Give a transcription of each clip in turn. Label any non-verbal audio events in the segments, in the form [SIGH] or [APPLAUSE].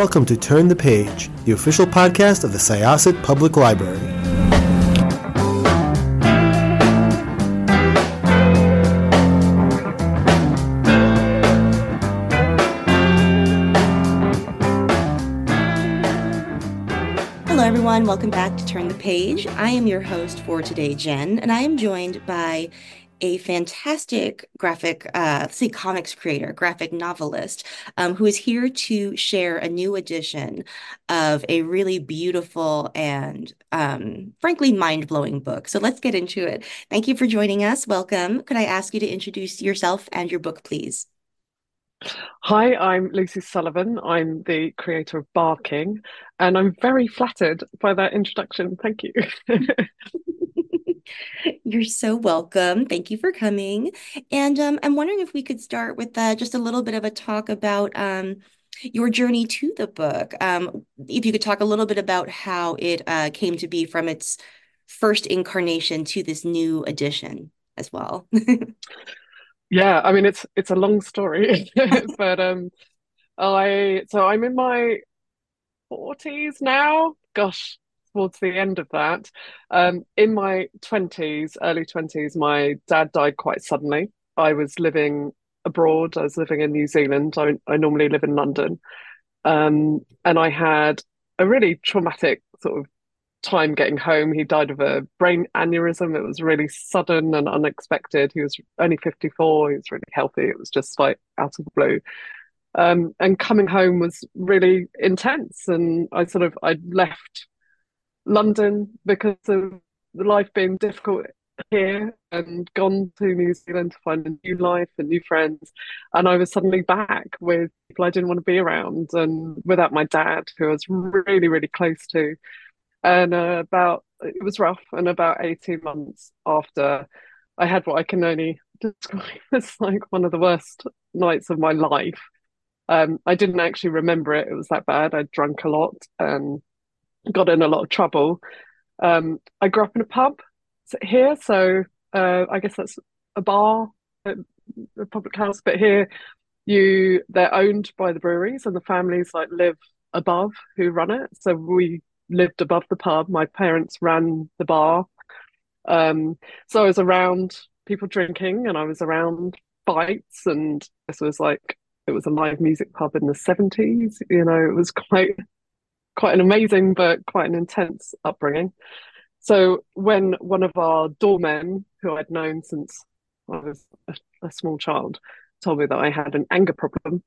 welcome to Turn the Page, the official podcast of the Syosset Public Library. Hello, everyone. Welcome back to Turn the Page. I am your host for today, Jen, and I am joined by a fantastic graphic, uh, say comics creator, graphic novelist, um, who is here to share a new edition of a really beautiful and um, frankly mind-blowing book. So let's get into it. Thank you for joining us. Welcome. Could I ask you to introduce yourself and your book, please? Hi, I'm Lucy Sullivan. I'm the creator of Barking, and I'm very flattered by that introduction. Thank you. [LAUGHS] You're so welcome. Thank you for coming. And um, I'm wondering if we could start with uh, just a little bit of a talk about um, your journey to the book. Um, if you could talk a little bit about how it uh, came to be from its first incarnation to this new edition as well. [LAUGHS] yeah, I mean it's it's a long story, [LAUGHS] [LAUGHS] but um, I so I'm in my 40s now. Gosh, towards the end of that. Um, in my 20s, early 20s, my dad died quite suddenly. I was living abroad, I was living in New Zealand. I, I normally live in London. Um, and I had a really traumatic sort of time getting home. He died of a brain aneurysm. It was really sudden and unexpected. He was only 54, he was really healthy. It was just like out of the blue. Um, and coming home was really intense. And I sort of I left London because of the life being difficult here and gone to New Zealand to find a new life and new friends. And I was suddenly back with people I didn't want to be around and without my dad, who I was really, really close to. And uh, about, it was rough. And about 18 months after, I had what I can only [LAUGHS] describe as like one of the worst nights of my life. Um, I didn't actually remember it. It was that bad. I drank a lot and got in a lot of trouble. Um, I grew up in a pub here, so uh, I guess that's a bar, a, a, public house. But here, you they're owned by the breweries, and the families like live above who run it. So we lived above the pub. My parents ran the bar, um, so I was around people drinking, and I was around fights, and this was like it was a live music pub in the seventies. You know, it was [LAUGHS] quite quite an amazing but quite an intense upbringing. So when one of our doormen, who I'd known since I was a, a small child, told me that I had an anger problem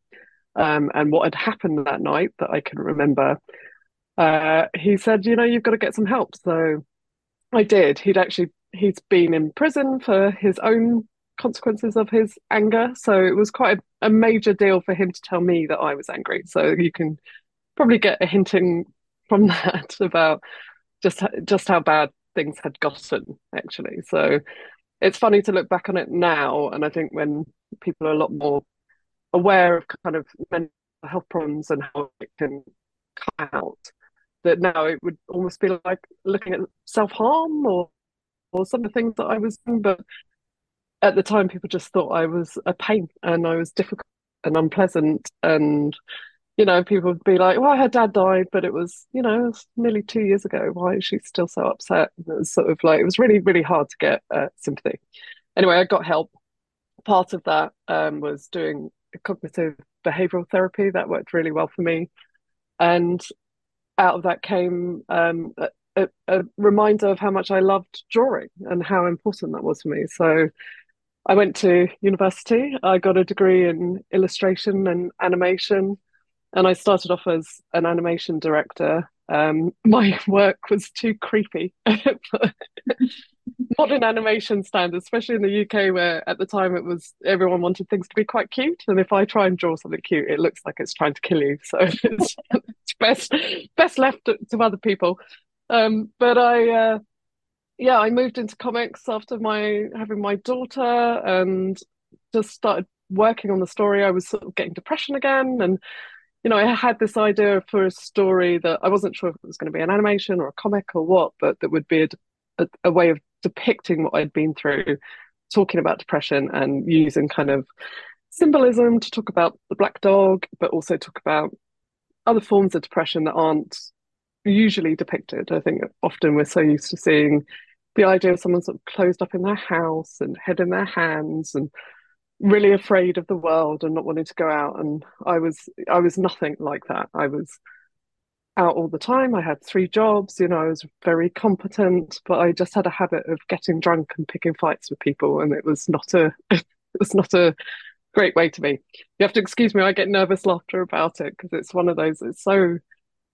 um, and what had happened that night that I couldn't remember, uh, he said, "You know, you've got to get some help." So I did. He'd actually he's been in prison for his own consequences of his anger, so it was quite a, a major deal for him to tell me that I was angry. So you can probably get a hinting from [LAUGHS] that about just just how bad things had gotten actually. So it's funny to look back on it now, and I think when people are a lot more aware of kind of mental health problems and how it can come out, that now it would almost be like looking at self harm or or some of the things that I was doing, but at the time people just thought I was a pain and I was difficult and unpleasant and you know, people would be like, well, her dad died, but it was, you know, was nearly two years ago. Why is she still so upset? And it was sort of like, it was really, really hard to get uh, sympathy. Anyway, I got help. Part of that um, was doing cognitive behavioral therapy. That worked really well for me. And out of that came um, a, a reminder of how much I loved drawing and how important that was for me. So I went to university. I got a degree in illustration and animation and I started off as an animation director. Um, my [LAUGHS] work was too creepy [LAUGHS] modern animation standards, especially in the UK, where at the time it was everyone wanted things to be quite cute, and if I try and draw something cute, it looks like it's trying to kill you. So [LAUGHS] it's, it's best best left to, other people. Um, but I, uh, yeah, I moved into comics after my having my daughter, and just started working on the story. I was sort of getting depression again, and you know, I had this idea for a story that I wasn't sure if it was going to be an animation or a comic or what, but that would be a, a, a way of depicting what I'd been through, talking about depression and using kind of symbolism to talk about the black dog, but also talk about other forms of depression that aren't usually depicted. I think often we're so used to seeing the idea of someone sort of closed up in their house and head in their hands and really afraid of the world and not wanting to go out. And I was I was nothing like that. I was out all the time. I had three jobs, you know, I was very competent, but I just had a habit of getting drunk and picking fights with people and it was not a [LAUGHS] it was not a great way to be. You have to excuse me, I get nervous laughter about it because it's one of those it's so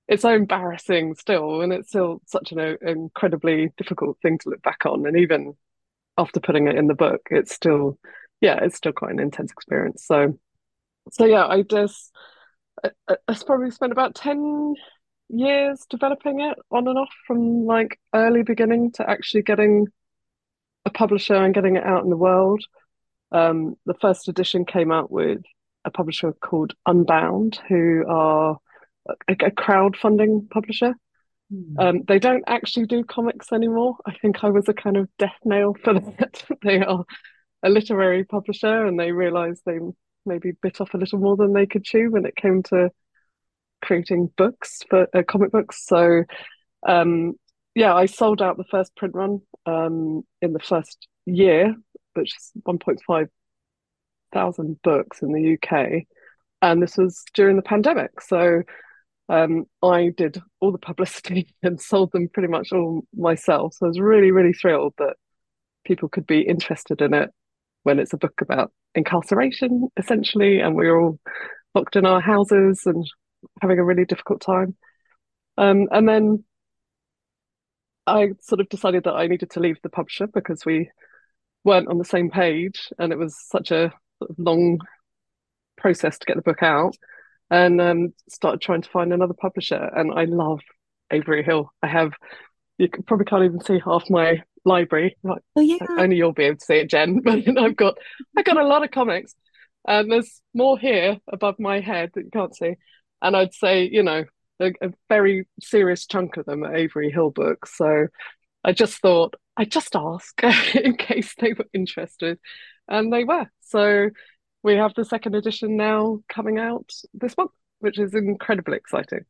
it's so embarrassing still and it's still such an uh, incredibly difficult thing to look back on and even after putting it in the book it's still yeah it's still quite an intense experience so so yeah I just I, I probably spent about 10 years developing it on and off from like early beginning to actually getting a publisher and getting it out in the world. Um, the first edition came out with a publisher called Unbound, who are a, a crowdfunding publisher. Mm. Um, they don't actually do comics anymore. I think I was a kind of death nail for [LAUGHS] that. they are a literary publisher, and they realised they maybe bit off a little more than they could chew when it came to creating books for uh, comic books. So, um, yeah, I sold out the first print run um, in the first year, which is 1.5 thousand books in the UK, and this was during the pandemic. So, um, I did all the publicity [LAUGHS] and sold them pretty much all myself. So I was really, really thrilled that people could be interested in it when it's a book about incarceration, essentially, and we are all locked in our houses and having a really difficult time. Um, and then I sort of decided that I needed to leave the publisher because we weren't on the same page, and it was such a long process to get the book out. And um, started trying to find another publisher. And I love Avery Hill. I have you probably can't even see half my library. Like, oh yeah, only you'll be able to see it, Jen. [LAUGHS] But I've got I've got a lot of comics, and there's more here above my head that you can't see and I'd say you know a, a, very serious chunk of them are Avery Hill books. So I just thought I'd just ask [LAUGHS] in case they were interested, and they were. So we have the second edition now coming out this month, which is incredibly exciting.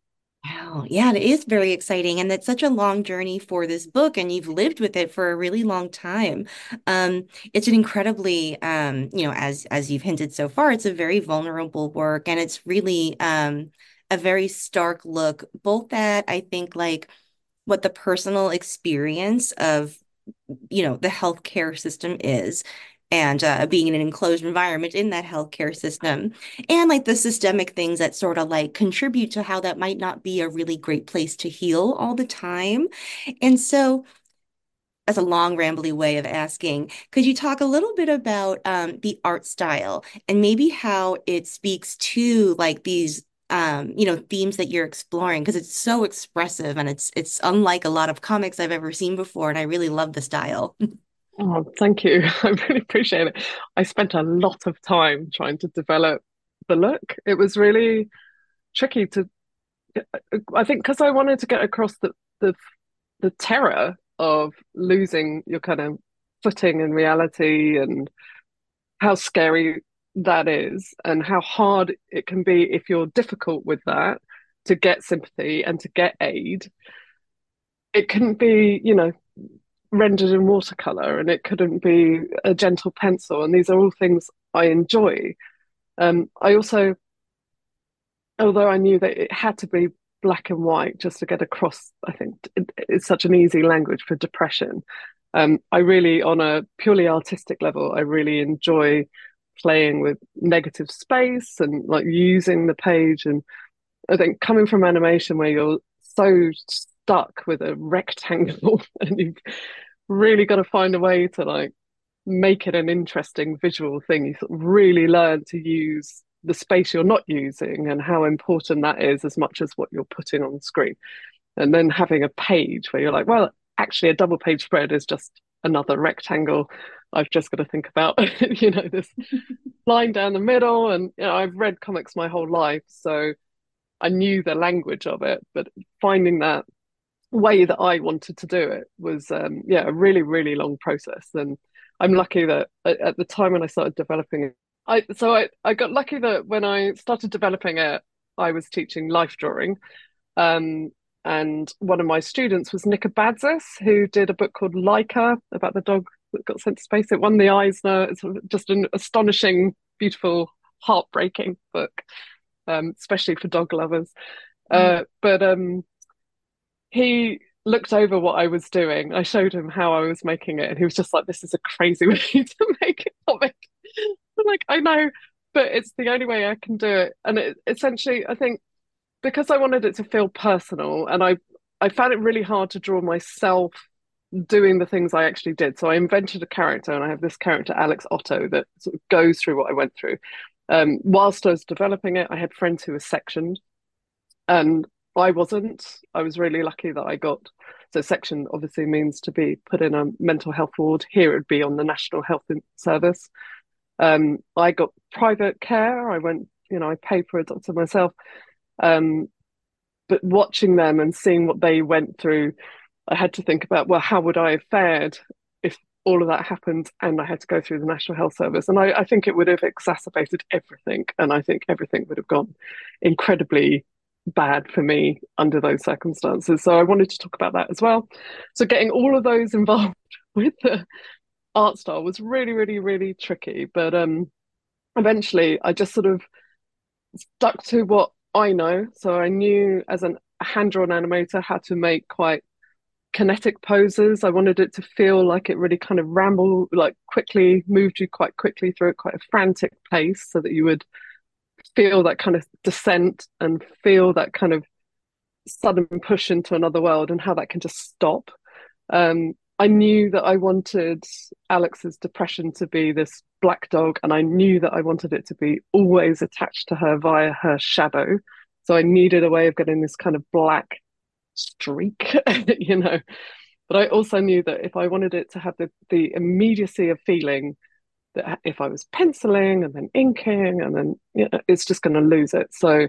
Wow. Yeah, it is very exciting. And it's such a long journey for this book, and you've lived with it for a really long time. Um, it's an incredibly, um, you know, as as you've hinted so far, it's a very vulnerable work, and it's really um, a very stark look, both at I think like what the personal experience of, you know, the healthcare system is, and uh, being in an enclosed environment in that healthcare system. And like the systemic things that sort of like contribute to how that might not be a really great place to heal all the time. And so that's a long rambly way of asking could you talk a little bit about um, the art style and maybe how it speaks to like these um, you know, themes that you're exploring? Because it's so expressive and it's it's unlike a lot of comics I've ever seen before, and I really love the style. [LAUGHS] Oh, thank you. [LAUGHS] I really appreciate it. I spent a lot of time trying to develop the look. It was really tricky to, I think, because I wanted to get across the, the the terror of losing your kind of footing in reality and how scary that is and how hard it can be if you're difficult with that to get sympathy and to get aid it couldn't be you know rendered in watercolor and it couldn't be a gentle pencil and these are all things i enjoy. Um, i also although i knew that it had to be black and white just to get across i think it, it's such an easy language for depression um, i really on a purely artistic level i really enjoy playing with negative space and like using the page and i think coming from animation where you're so stuck with a rectangle [LAUGHS] and you've really got to find a way to like make it an interesting visual thing you sort of really learn to use the space you're not using and how important that is as much as what you're putting on screen and then having a page where you're like well actually a double page spread is just another rectangle I've just got to think about, [LAUGHS] you know, this [LAUGHS] line down the middle. And you know, I've read comics my whole life, so I knew the language of it. But finding that way that I wanted to do it was, um, yeah, a really, really long process. And I'm lucky that at the time when I started developing it, I so I, I got lucky that when I started developing it, I was teaching life drawing. Um, and one of my students was Nick Abadzis, who did a book called Laika about the dog that got sent to space. It won the Eisner. It's just an astonishing, beautiful, heartbreaking book, um, especially for dog lovers. Mm. Uh, but um, he looked over what I was doing. I showed him how I was making it, and he was just like, "This is a crazy [LAUGHS] way to make a comic." I'm like, "I know, but it's the only way I can do it." And it, essentially, I think because I wanted it to feel personal, and I I found it really hard to draw myself doing the things I actually did. So I invented a character, and I have this character, Alix Otto, that sort of goes through what I went through. Um, whilst I was developing it, I had friends who were sectioned, and I wasn't. I was really lucky that I got. So section obviously means to be put in a mental health ward. Here it would be on the National Health Service. Um, I got private care. I went, you know, I paid for a doctor myself. Um, but watching them and seeing what they went through, I had to think about, well, how would I have fared if all of that happened and I had to go through the National Health Service? And I, I think it would have exacerbated everything. And I think everything would have gone incredibly bad for me under those circumstances. So I wanted to talk about that as well. So getting all of those [LAUGHS] involved with the art style was really, really, really tricky. But um eventually I just sort of stuck to what I know. So I knew as an, a hand-drawn animator how to make quite kinetic poses. I wanted it to feel like it really kind of rambled, like quickly moved you quite quickly through it, quite a frantic pace, so that you would feel that kind of descent and feel that kind of sudden push into another world and how that can just stop. Um, I knew that I wanted Alix's depression to be this black dog, and I knew that I wanted it to be always attached to her via her shadow. So I needed a way of getting this kind of black streak, [LAUGHS] you know. But I also knew that if I wanted it to have the, the immediacy of feeling, that if I was penciling and then inking and then you know, it's just going to lose it. So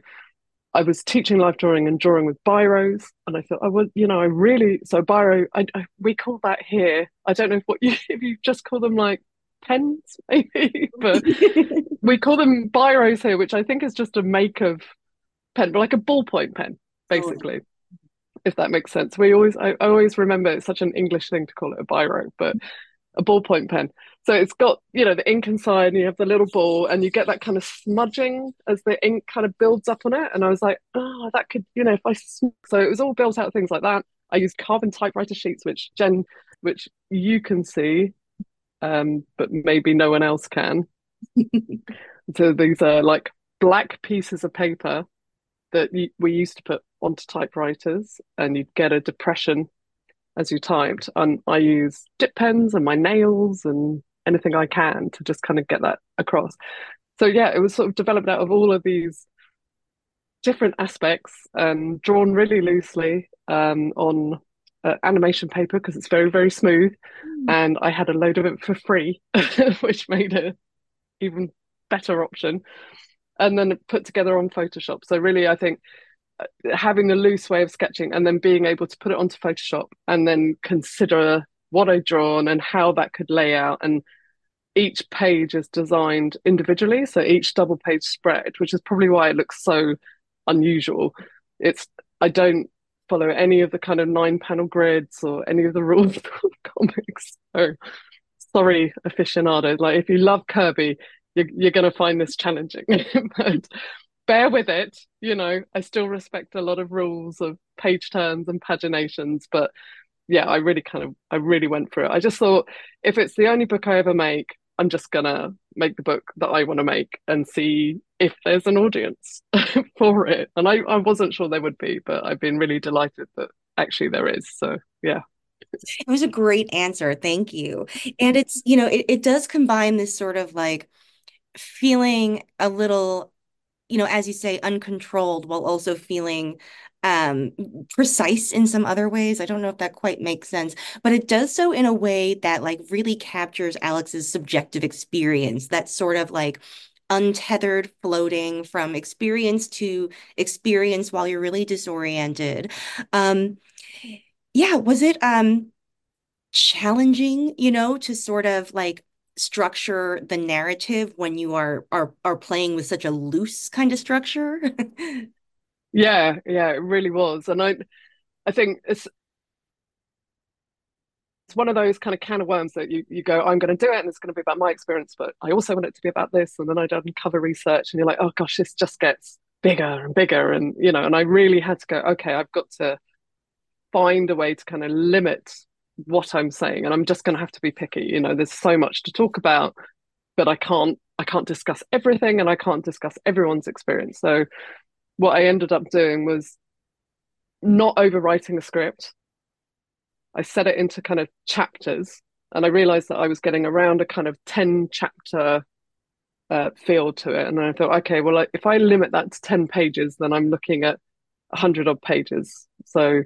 I was teaching life drawing and drawing with biros, and I thought oh, I would, you know, I really so biro. I, I, we call that here. I don't know if what you [LAUGHS] if you just call them like pens [LAUGHS] maybe, but [LAUGHS] we call them biros here, which I think is just a make of pen, but like a ballpoint pen, oh. basically. Oh. If that makes sense, we always I, I always remember it's such an English thing to call it a biro, but a ballpoint pen. So it's got, you know, the ink inside and you have the little ball and you get that kind of smudging as the ink kind of builds up on it. And I was like, oh, that could, you know, if I, so it was all built out of things like that. I used carbon typewriter sheets, which Jen, which you can see, um, but maybe no one else can. [LAUGHS] so these are like black pieces of paper that we used to put onto typewriters and you'd get a depression as you typed. And I use dip pens and my nails and anything I can to just kind of get that across. So yeah, it was sort of developed out of all of these different aspects and um, drawn really loosely um, on uh, animation paper because it's very very smooth, mm. and I had a load of it for free, [LAUGHS] which made it even better option. And then put together on Photoshop. So really, I think uh, having a loose way of sketching and then being able to put it onto Photoshop and then consider what I'd drawn and how that could lay out and each page is designed individually. So each double page spread, which is probably why it looks so unusual. It's I don't follow any of the kind of nine panel grids or any of the rules [LAUGHS] of comics. So sorry, aficionados. Like if you love Kirby, you're, you're going to find this challenging. [LAUGHS] but bear with it. You know, I still respect a lot of rules of page turns and paginations, but yeah, I really kind of I really went for it. I just thought if it's the only book I ever make, I'm just gonna make the book that I want to make and see if there's an audience [LAUGHS] for it. And I, I wasn't sure there would be, but I've been really delighted that actually there is. So yeah. It was a great answer. Thank you. And it's, you know, it, it does combine this sort of like feeling a little, you know, as you say, uncontrolled while also feeling um precise in some other ways. I don't know if that quite makes sense, but it does so in a way that like really captures Alix's subjective experience. That sort of like untethered floating from experience to experience while you're really disoriented. Um yeah, was it um challenging, you know, to sort of like structure the narrative when you are are are playing with such a loose kind of structure? [LAUGHS] Yeah, yeah, it really was. And I I think it's it's one of those kind of can of worms that you you go, I'm going to do it, and it's going to be about my experience, but I also want it to be about this. And then I uncover research, and you're like, oh gosh, this just gets bigger and bigger, and you know, and I really had to go, okay, I've got to find a way to kind of limit what I'm saying, and I'm just going to have to be picky. You know, there's so much to talk about, but I can't I can't discuss everything, and I can't discuss everyone's experience. So what I ended up doing was not overwriting a script. I set it into kind of chapters, and I realized that I was getting around a kind of 10 chapter uh, feel to it. And I thought, okay, well, if I limit that to 10 pages, then I'm looking at 100 odd pages. So,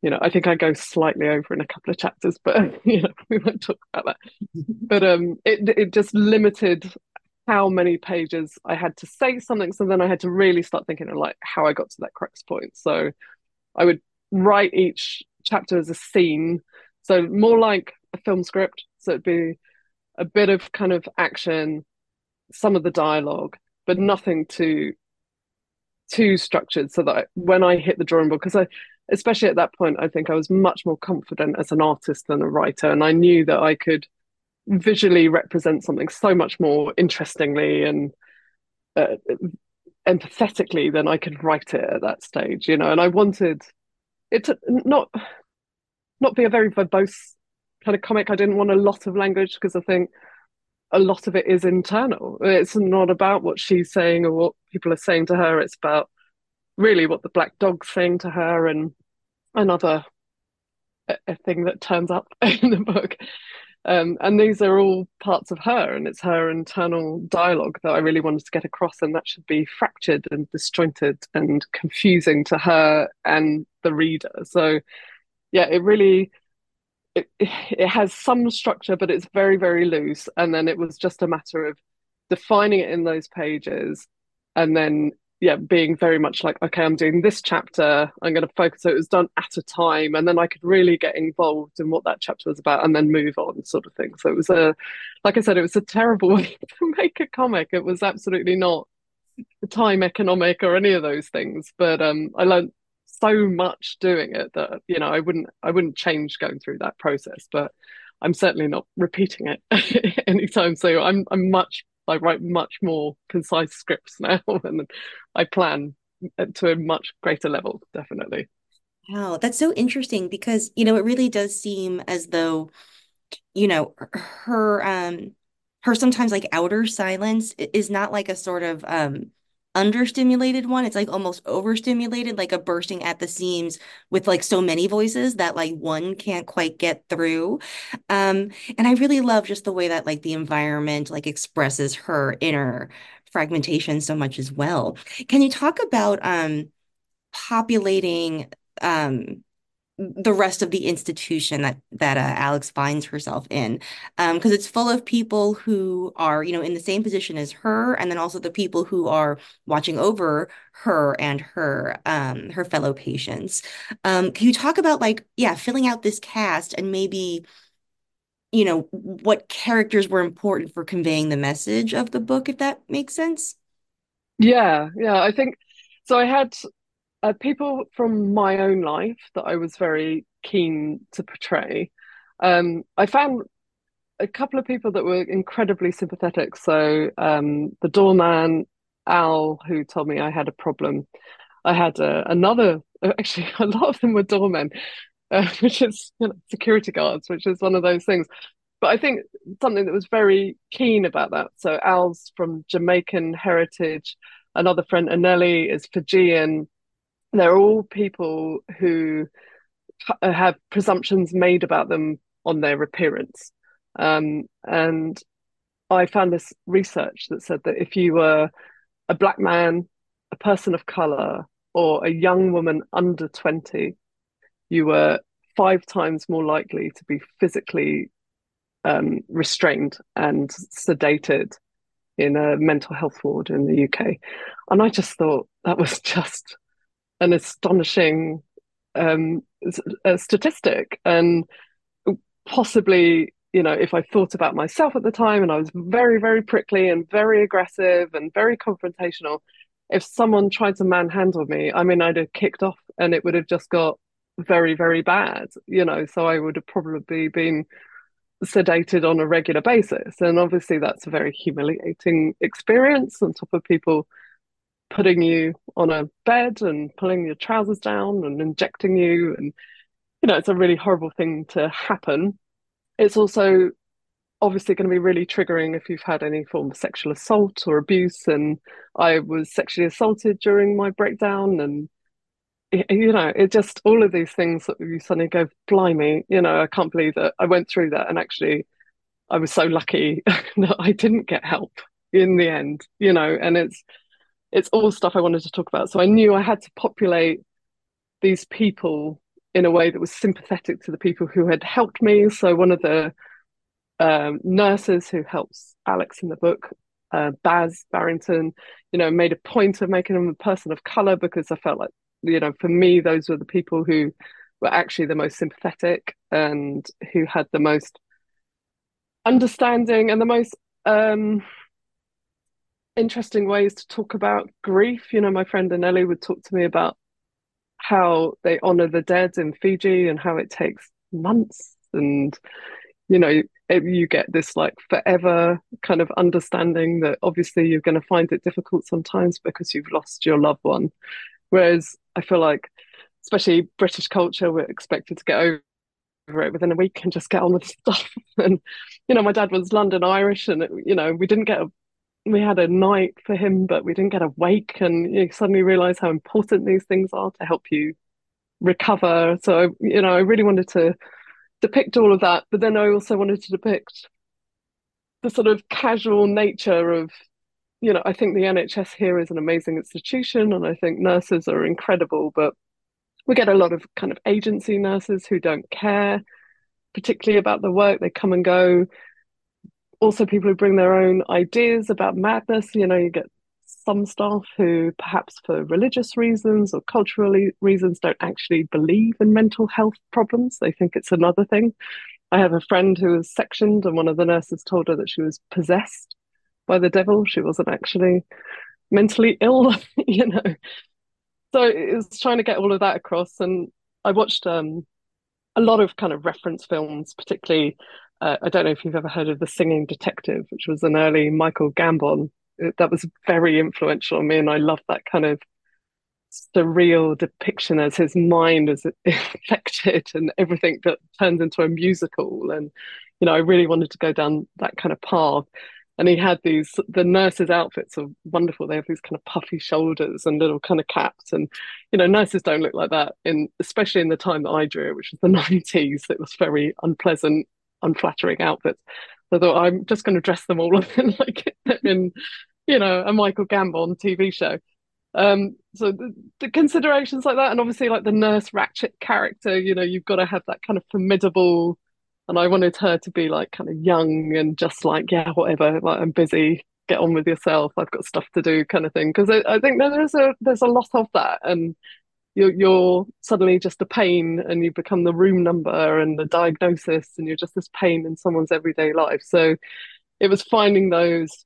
you know, I think I go slightly over in a couple of chapters, but, [LAUGHS] you know, we won't talk about that. [LAUGHS] but um, it, it just limited how many pages I had to say something. So then I had to really start thinking of like how I got to that crux point. So I would write each chapter as a scene. So more like a film script. So it'd be a bit of kind of action, some of the dialogue, but nothing too too structured so that I, when I hit the drawing board, because I especially at that point, I think I was much more confident as an artist than a writer. And I knew that I could visually represent something so much more interestingly and uh, empathetically than I could write it at that stage, you know. And I wanted it to not not be a very verbose kind of comic. I didn't want a lot of language because I think a lot of it is internal. It's not about what she's saying or what people are saying to her. It's about really what the black dog's saying to her and another a, a thing that turns up [LAUGHS] in the book. Um, and these are all parts of her, and it's her internal dialogue that I really wanted to get across, and that should be fractured and disjointed and confusing to her and the reader. So, yeah, it really it, it has some structure, but it's very very loose. And then it was just a matter of defining it in those pages, and then yeah, being very much like, okay, I'm doing this chapter, I'm going to focus. So it was done at a time, and then I could really get involved in what that chapter was about, and then move on, sort of thing. So it was a, like I said, it was a terrible [LAUGHS] way to make a comic. It was absolutely not time economic or any of those things, but um, I learned so much doing it that you know I wouldn't I wouldn't change going through that process, but I'm certainly not repeating it [LAUGHS] anytime soon. I'm I'm much I write much more concise scripts [LAUGHS] now, and I plan to a much greater level, definitely. Wow, that's so interesting because, you know, it really does seem as though, you know, her um her sometimes like outer silence is not like a sort of um understimulated one. It's like almost overstimulated, like a bursting at the seams with like so many voices that like one can't quite get through. Um, and I really love just the way that like the environment like expresses her inner fragmentation so much as well. Can you talk about um populating um the rest of the institution that that uh, Alix finds herself in, because um, it's full of people who are, you know, in the same position as her, and then also the people who are watching over her and her um, her fellow patients. Um, can you talk about like, yeah, filling out this cast and maybe, you know, what characters were important for conveying the message of the book, if that makes sense? Yeah, yeah, I think so. I had uh, people from my own life that I was very keen to portray. Um, I found a couple of people that were incredibly sympathetic. So um, the doorman, Al, who told me I had a problem. I had uh, another, [LAUGHS] actually, a lot of them were doormen, uh, [LAUGHS] which is you know, security guards, which is one of those things. But I think something that was very keen about that. So Al's from Jamaican heritage. Another friend, Anelli, is Fijian they're all people who have presumptions made about them on their appearance. Um, and I found this research that said that if you were a black man, a person of color, or a young woman under 20, you were five times more likely to be physically um, restrained and sedated in a mental health ward in the UK. And I just thought that was [LAUGHS] just an astonishing um, statistic. And possibly, you know, if I thought about myself at the time and I was very, very prickly and very aggressive and very confrontational, if someone tried to manhandle me, I mean, I'd have kicked off and it would have just got very, very bad, you know. So I would have probably been sedated on a regular basis. And obviously, that's a very humiliating experience on top of people putting you on a bed and pulling your trousers down and injecting you. And, you know, it's a really horrible thing to happen. It's also obviously going to be really triggering if you've had any form of sexual assault or abuse. And I was sexually assaulted during my breakdown. And, you know, it just all of these things that you suddenly go, blimey, you know, I can't believe that I went through that. And actually, I was so lucky [LAUGHS] that I didn't get help in the end, you know, and it's, it's all stuff I wanted to talk about. So I knew I had to populate these people in a way that was sympathetic to the people who had helped me. So one of the um, nurses who helps Alix in the book, uh, Baz Barrington, you know, made a point of making him a person of color because I felt like, you know, for me, those were the people who were actually the most sympathetic and who had the most understanding and the most um, interesting ways to talk about grief. You know, my friend Anelli would talk to me about how they honor the dead in Fiji and how it takes months. And you know you get this like forever kind of understanding that obviously you're going to find it difficult sometimes because you've lost your loved one. Whereas i feel like especially british culture we're expected to get over it within a week and just get on with [LAUGHS] stuff. And you know my dad was london irish and it, you know we didn't get a we had a night for him, but we didn't get a wake, and you suddenly realize how important these things are to help you recover. So, you know, I really wanted to depict all of that, but then I also wanted to depict the sort of casual nature of, you know, I think the NHS here is an amazing institution, and I think nurses are incredible, but we get a lot of kind of agency nurses who don't care particularly about the work. They come and go also people who bring their own ideas about madness. You know, you get some staff who, perhaps for religious reasons or cultural reasons, don't actually believe in mental health problems. They think it's another thing. I have a friend who was sectioned, and one of the nurses told her that she was possessed by the devil. She wasn't actually mentally ill, [LAUGHS] you know. So it was trying to get all of that across. And I watched um, a lot of kind of reference films, particularly uh, I don't know if you've ever heard of The Singing Detective, which was an early Michael Gambon. That was very influential on me, and I love that kind of surreal depiction as his mind is [LAUGHS] affected and everything that turns into a musical. And you know, I really wanted to go down that kind of path. And he had these the nurses' outfits are wonderful. They have these kind of puffy shoulders and little kind of caps. And you know, nurses don't look like that in especially in the time that I drew, which was the [LAUGHS] 90s. It was very unpleasant unflattering outfits. So I thought I'm just going to dress them all up [LAUGHS] in like in you know a Michael Gambon TV show. Um, so the, the, considerations like that, and obviously like the nurse Ratched character, you know, you've got to have that kind of formidable. And I wanted her to be like kind of young and just like yeah, whatever. Like I'm busy. Get on with yourself. I've got stuff to do, kind of thing. Because I, I think there's a there's a lot of that, and you're, you're suddenly just a pain and you become the room number and the diagnosis and you're just this pain in someone's everyday life. So it was finding those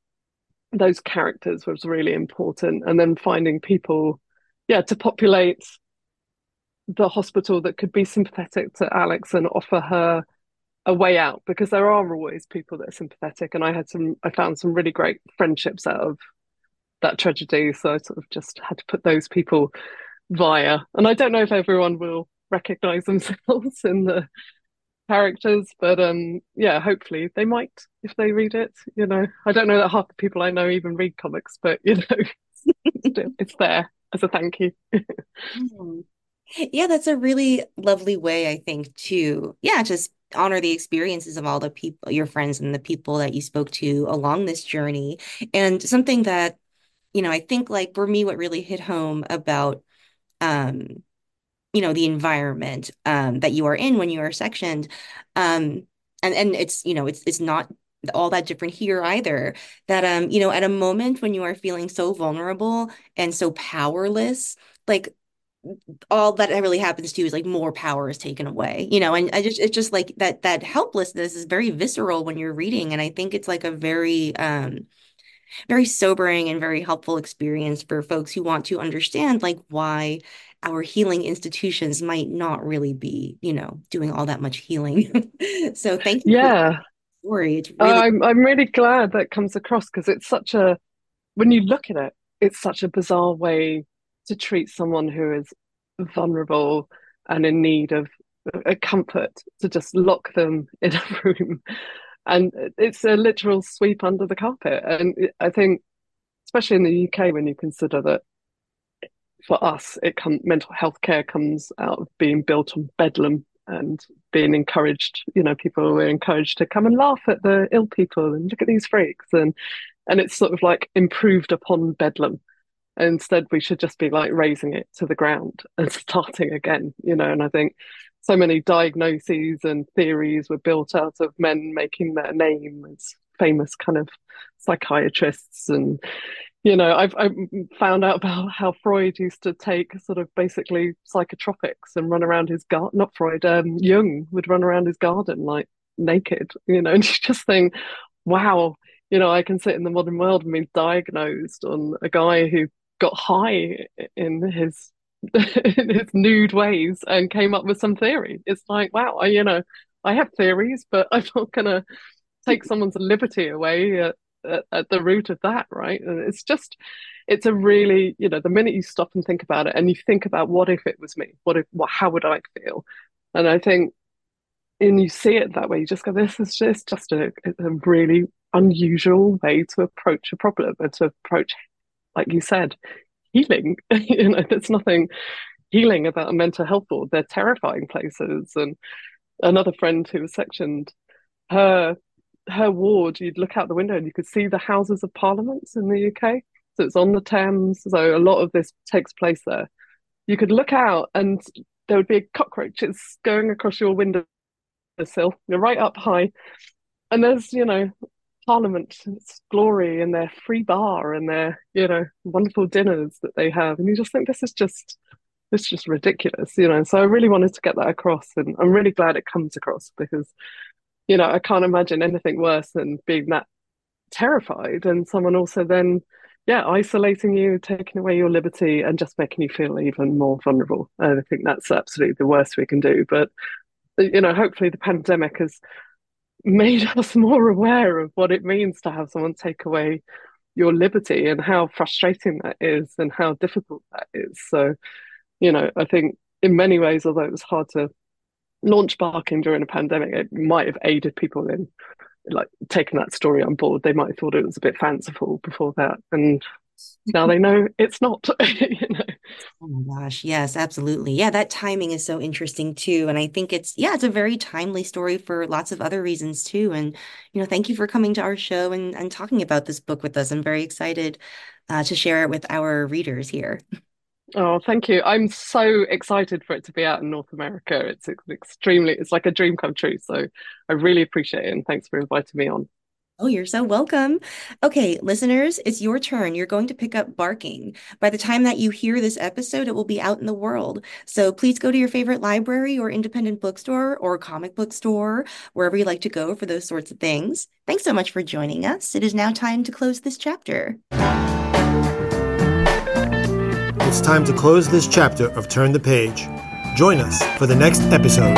those characters was really important. And then finding people yeah to populate the hospital that could be sympathetic to Alix and offer her a way out because there are always people that are sympathetic. And i had some i found some really great friendships out of that tragedy. So i sort of just had to put those people via. And I don't know if everyone will recognize themselves [LAUGHS] in the characters, but um yeah, hopefully they might if they read it. You know, I don't know that half the people I know even read comics, but you know, [LAUGHS] it's there as a thank you. Hmm. Yeah, that's a really lovely way, I think, to yeah, just honor the experiences of all the people, your friends and the people that you spoke to along this journey. And something that, you know, I think like for me, what really hit home about um you know the environment um that you are in when you are sectioned um and and it's you know it's it's not all that different here either that um you know at a moment when you are feeling so vulnerable and so powerless like all that really happens to you is like more power is taken away you know? And i just it's just like that that helplessness is very visceral when you're reading and i think it's like a very um very sobering and very helpful experience for folks who want to understand like why our healing institutions might not really be, you know, doing all that much healing. [LAUGHS] so thank you. Yeah. story. It's really- really I'm I'm really glad that comes across because it's such a when you look at it, it's such a bizarre way to treat someone who is vulnerable and in need of a comfort to just lock them in a [LAUGHS] room and it's a literal sweep under the carpet. And i think especially in the uk when you consider that for us it come mental health care comes out of being built on bedlam and being encouraged you know people were encouraged to come and laugh at the ill people and look at these freaks. And and it's sort of like improved upon bedlam. Instead we should just be like razing it to the ground and [LAUGHS] starting again you know? And i think so many diagnoses and theories were built out of men making their name as famous kind of psychiatrists. And you know i've, I've found out about how freud used to take sort of basically psychotropics and run around his garden not freud um, jung would run around his garden like naked you know [LAUGHS] and you just think wow you know i can sit in the modern world and be diagnosed on a guy who got high in his [LAUGHS] in his nude ways and came up with some theory. It's like, wow, I, you know, I have theories, but [LAUGHS] I'm not gonna take someone's liberty away at, at, at, the root of that, right? And it's just, it's a really, you know, the minute you stop and think about it, and you think about what if it was me, what if, what, how would I feel? And I think, and you see it that way, you just go, this is just just a, a really unusual way to approach a problem and to approach like you said, healing. [LAUGHS] you know, there's nothing healing about a mental health ward. They're terrifying places. And another friend who was sectioned, her her ward, you'd look out the window and you could see the Houses of Parliaments in the UK. So it's on the Thames. So a lot of this takes place there. You could look out and there would be cockroaches going across your window sill. You're right up high. And there's, you know, Parliament, its glory and their free bar and their, you know, wonderful dinners that they have. And you just think this is just this is just ridiculous, you know. So I really wanted to get that across and I'm really glad it comes across because, you know, I can't imagine anything worse than being that terrified and someone also then yeah, isolating you, taking away your liberty, and just making you feel even more vulnerable. And I think that's absolutely the worst we can do. But you know, hopefully the pandemic has made [LAUGHS] us more aware of what it means to have someone take away your liberty and how frustrating that is and how difficult that is. So, you know, I think in many ways, although it was hard to launch barking during a pandemic, it might have aided people in like taking that story on board. They might have thought it was a bit fanciful before that. And now they know it's not, [LAUGHS] you know. Oh my gosh, yes, absolutely. Yeah, that timing is so interesting too. And I think it's, yeah, it's a very timely story for lots of other reasons too. And, you know, thank you for coming to our show and, and talking about this book with us. I'm very excited uh, to share it with our readers here. Oh, thank you. I'm so excited for it to be out in North America. It's extremely, it's like a dream come true. So I really appreciate it. And thanks for inviting me on. Oh, you're so welcome. Okay, listeners, it's your turn. You're going to pick up Barking. By the time that you hear this episode, it will be out in the world. So please go to your favorite library or independent bookstore or comic book store, wherever you like to go for those sorts of things. Thanks so much for joining us. It is now time to close this chapter. It's time to close this chapter of Turn the Page. Join us for the next episode.